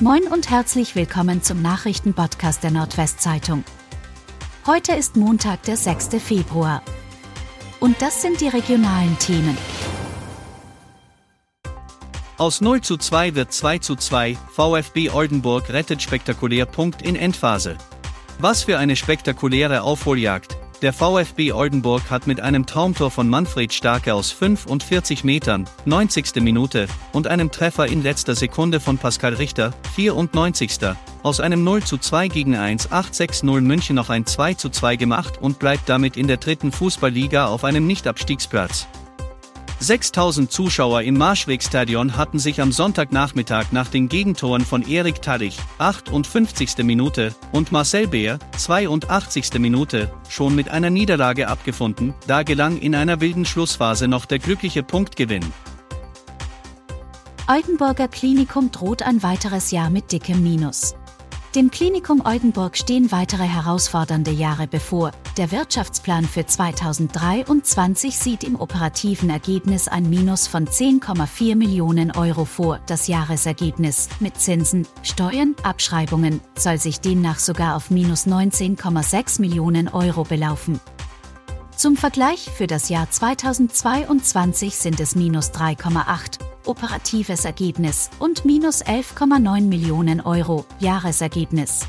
Moin und herzlich willkommen zum Nachrichtenpodcast der Nordwestzeitung. Heute ist Montag, der 6. Februar. Und das sind die regionalen Themen. Aus 0 zu 2 wird 2 zu 2, VfB Oldenburg rettet spektakulär Punkt in Endphase. Was für eine spektakuläre Aufholjagd, der VfB Oldenburg hat mit einem Traumtor von Manfred Starke aus 45 Metern, 90. Minute, und einem Treffer in letzter Sekunde von Pascal Richter, 94. aus einem 0 zu 2 gegen 1 860 München noch ein 2 zu 2 gemacht und bleibt damit in der dritten Fußballliga auf einem Nicht-Abstiegsplatz. 6000 Zuschauer im Marschwegstadion hatten sich am Sonntagnachmittag nach den Gegentoren von Erik Tallich, 58. Minute, und Marcel Beer, 82. Minute, schon mit einer Niederlage abgefunden, da gelang in einer wilden Schlussphase noch der glückliche Punktgewinn. Oldenburger Klinikum droht ein weiteres Jahr mit dickem Minus. Dem Klinikum Oldenburg stehen weitere herausfordernde Jahre bevor. Der Wirtschaftsplan für 2023 sieht im operativen Ergebnis ein Minus von 10,4 Millionen Euro vor. Das Jahresergebnis mit Zinsen, Steuern, Abschreibungen soll sich demnach sogar auf minus 19,6 Millionen Euro belaufen. Zum Vergleich für das Jahr 2022 sind es minus 3,8 operatives Ergebnis und minus 11,9 Millionen Euro Jahresergebnis.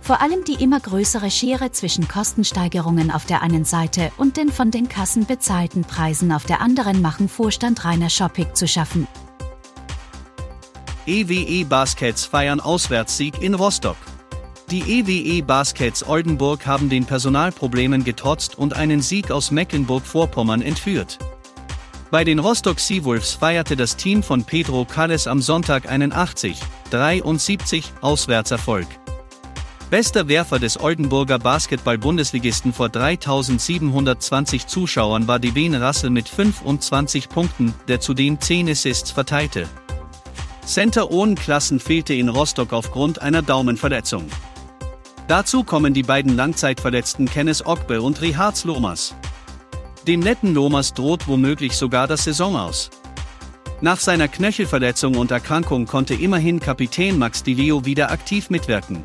Vor allem die immer größere Schere zwischen Kostensteigerungen auf der einen Seite und den von den Kassen bezahlten Preisen auf der anderen machen Vorstand Rainer Schoppig zu schaffen. EWE Baskets feiern Auswärtssieg in Rostock. Die EWE Baskets Oldenburg haben den Personalproblemen getrotzt und einen Sieg aus Mecklenburg-Vorpommern entführt. Bei den Rostock Seawolves feierte das Team von Pedro Calles am Sonntag einen 80-73 Auswärtserfolg. Bester Werfer des Oldenburger Basketball-Bundesligisten vor 3720 Zuschauern war Devin Russell mit 25 Punkten, der zudem 10 Assists verteilte. Center Owen Klassen fehlte in Rostock aufgrund einer Daumenverletzung. Dazu kommen die beiden Langzeitverletzten Kenneth Ogbe und Rihards Lomas. Dem netten Lomas droht womöglich sogar das Saison aus. Nach seiner Knöchelverletzung und Erkrankung konnte immerhin Kapitän Max Di Leo wieder aktiv mitwirken.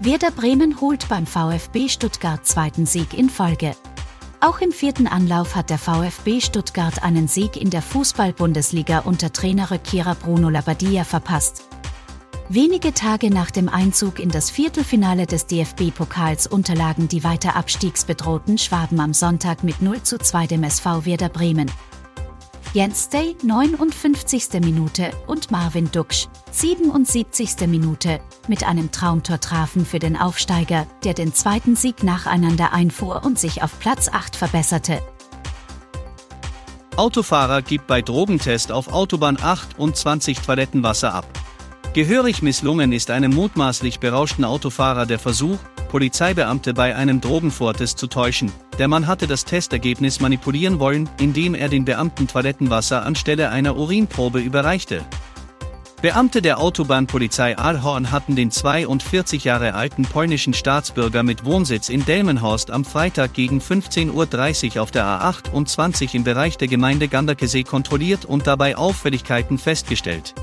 Werder Bremen holt beim VfB Stuttgart zweiten Sieg in Folge. Auch im vierten Anlauf hat der VfB Stuttgart einen Sieg in der Fußball-Bundesliga unter Trainerrückkehrer Bruno Labbadia verpasst. Wenige Tage nach dem Einzug in das Viertelfinale des DFB-Pokals unterlagen die weiter abstiegsbedrohten Schwaben am Sonntag mit 0 zu 2 dem SV Werder Bremen. Jens Day 59. Minute und Marvin Duksch 77. Minute mit einem Traumtor trafen für den Aufsteiger, der den zweiten Sieg nacheinander einfuhr und sich auf Platz 8 verbesserte. Autofahrer gibt bei Drogentest auf Autobahn 28 Toilettenwasser ab. Gehörig misslungen ist einem mutmaßlich berauschten Autofahrer der Versuch, Polizeibeamte bei einem Drogenvortest zu täuschen. Der Mann hatte das Testergebnis manipulieren wollen, indem er den Beamten Toilettenwasser anstelle einer Urinprobe überreichte. Beamte der Autobahnpolizei Aalhorn hatten den 42 Jahre alten polnischen Staatsbürger mit Wohnsitz in Delmenhorst am Freitag gegen 15.30 Uhr auf der A28 im Bereich der Gemeinde Ganderkesee kontrolliert und dabei Auffälligkeiten festgestellt.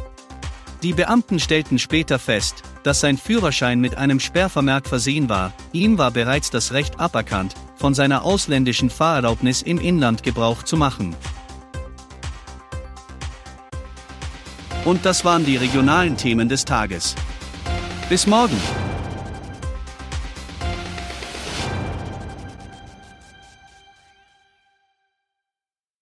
Die Beamten stellten später fest, dass sein Führerschein mit einem Sperrvermerk versehen war, ihm war bereits das Recht aberkannt, von seiner ausländischen Fahrerlaubnis im Inland Gebrauch zu machen. Und das waren die regionalen Themen des Tages. Bis morgen!